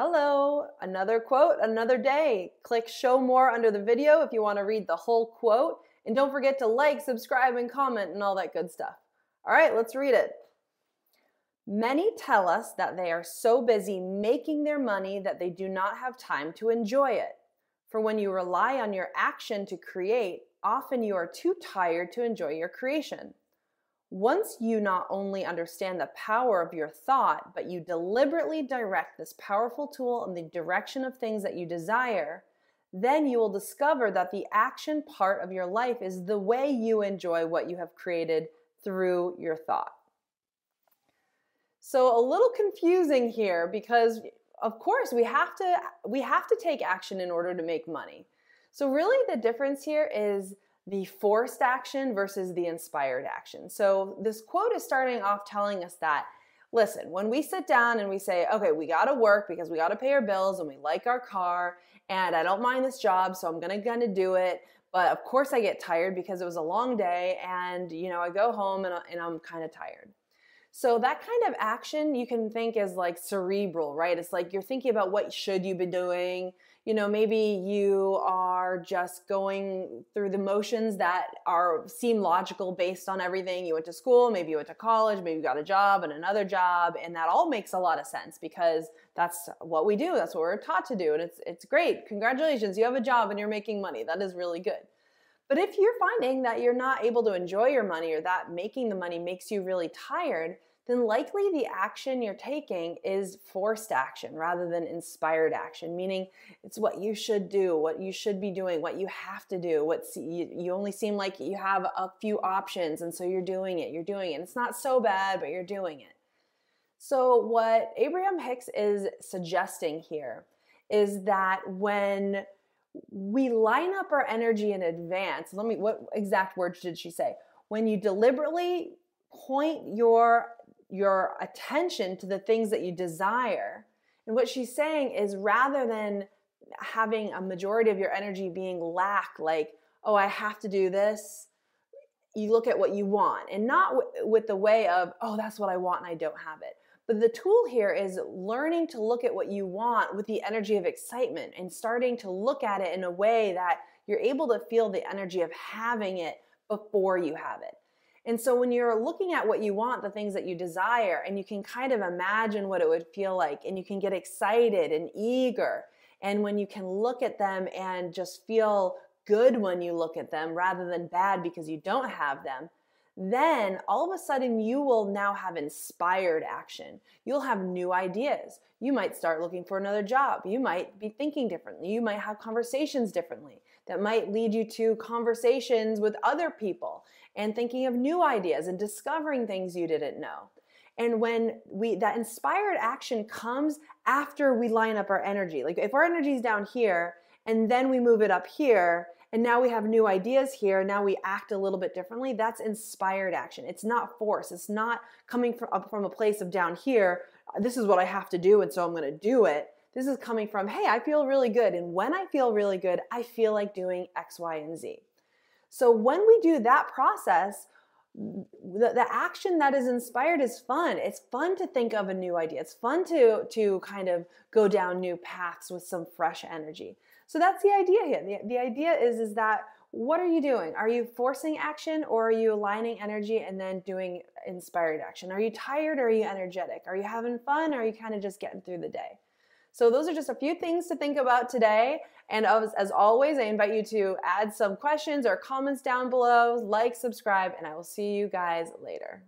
Hello, another quote, another day. Click show more under the video if you want to read the whole quote. And don't forget to like, subscribe, and comment and all that good stuff. All right, let's read it. Many tell us that they are so busy making their money that they do not have time to enjoy it. For when you rely on your action to create, often you are too tired to enjoy your creation. Once you not only understand the power of your thought, but you deliberately direct this powerful tool in the direction of things that you desire, then you will discover that the action part of your life is the way you enjoy what you have created through your thought. So a little confusing here because of course we have to we have to take action in order to make money. So really the difference here is the forced action versus the inspired action. So this quote is starting off telling us that listen, when we sit down and we say, okay, we got to work because we got to pay our bills and we like our car and I don't mind this job, so I'm going to going to do it. But of course I get tired because it was a long day and you know, I go home and, and I'm kind of tired. So that kind of action you can think is like cerebral, right? It's like you're thinking about what should you be doing, you know maybe you are just going through the motions that are seem logical based on everything. You went to school maybe you went to college maybe you got a job and another job and that all makes a lot of sense because that's what we do that's what we're taught to do and it's it's great. Congratulations you have a job and you're making money. That is really good. But if you're finding that you're not able to enjoy your money or that making the money makes you really tired then likely the action you're taking is forced action rather than inspired action, meaning it's what you should do, what you should be doing, what you have to do, what you, you only seem like you have a few options, and so you're doing it, you're doing it. It's not so bad, but you're doing it. So, what Abraham Hicks is suggesting here is that when we line up our energy in advance, let me, what exact words did she say? When you deliberately point your your attention to the things that you desire. And what she's saying is rather than having a majority of your energy being lack, like, oh, I have to do this, you look at what you want and not w- with the way of, oh, that's what I want and I don't have it. But the tool here is learning to look at what you want with the energy of excitement and starting to look at it in a way that you're able to feel the energy of having it before you have it. And so when you're looking at what you want, the things that you desire, and you can kind of imagine what it would feel like, and you can get excited and eager. And when you can look at them and just feel good when you look at them rather than bad because you don't have them, then all of a sudden you will now have inspired action. You'll have new ideas. You might start looking for another job. You might be thinking differently. You might have conversations differently that might lead you to conversations with other people and thinking of new ideas and discovering things you didn't know. And when we that inspired action comes after we line up our energy. Like if our energy is down here and then we move it up here, and now we have new ideas here now we act a little bit differently that's inspired action. It's not force it's not coming from up from a place of down here this is what i have to do and so i'm going to do it. This is coming from hey i feel really good and when i feel really good i feel like doing x y and z. So when we do that process the, the action that is inspired is fun. It's fun to think of a new idea. It's fun to to kind of go down new paths with some fresh energy so that's the idea here. The, the idea is, is that what are you doing? Are you forcing action or are you aligning energy and then doing inspired action? Are you tired or are you energetic? Are you having fun or are you kind of just getting through the day? So those are just a few things to think about today. And as, as always, I invite you to add some questions or comments down below, like, subscribe, and I will see you guys later.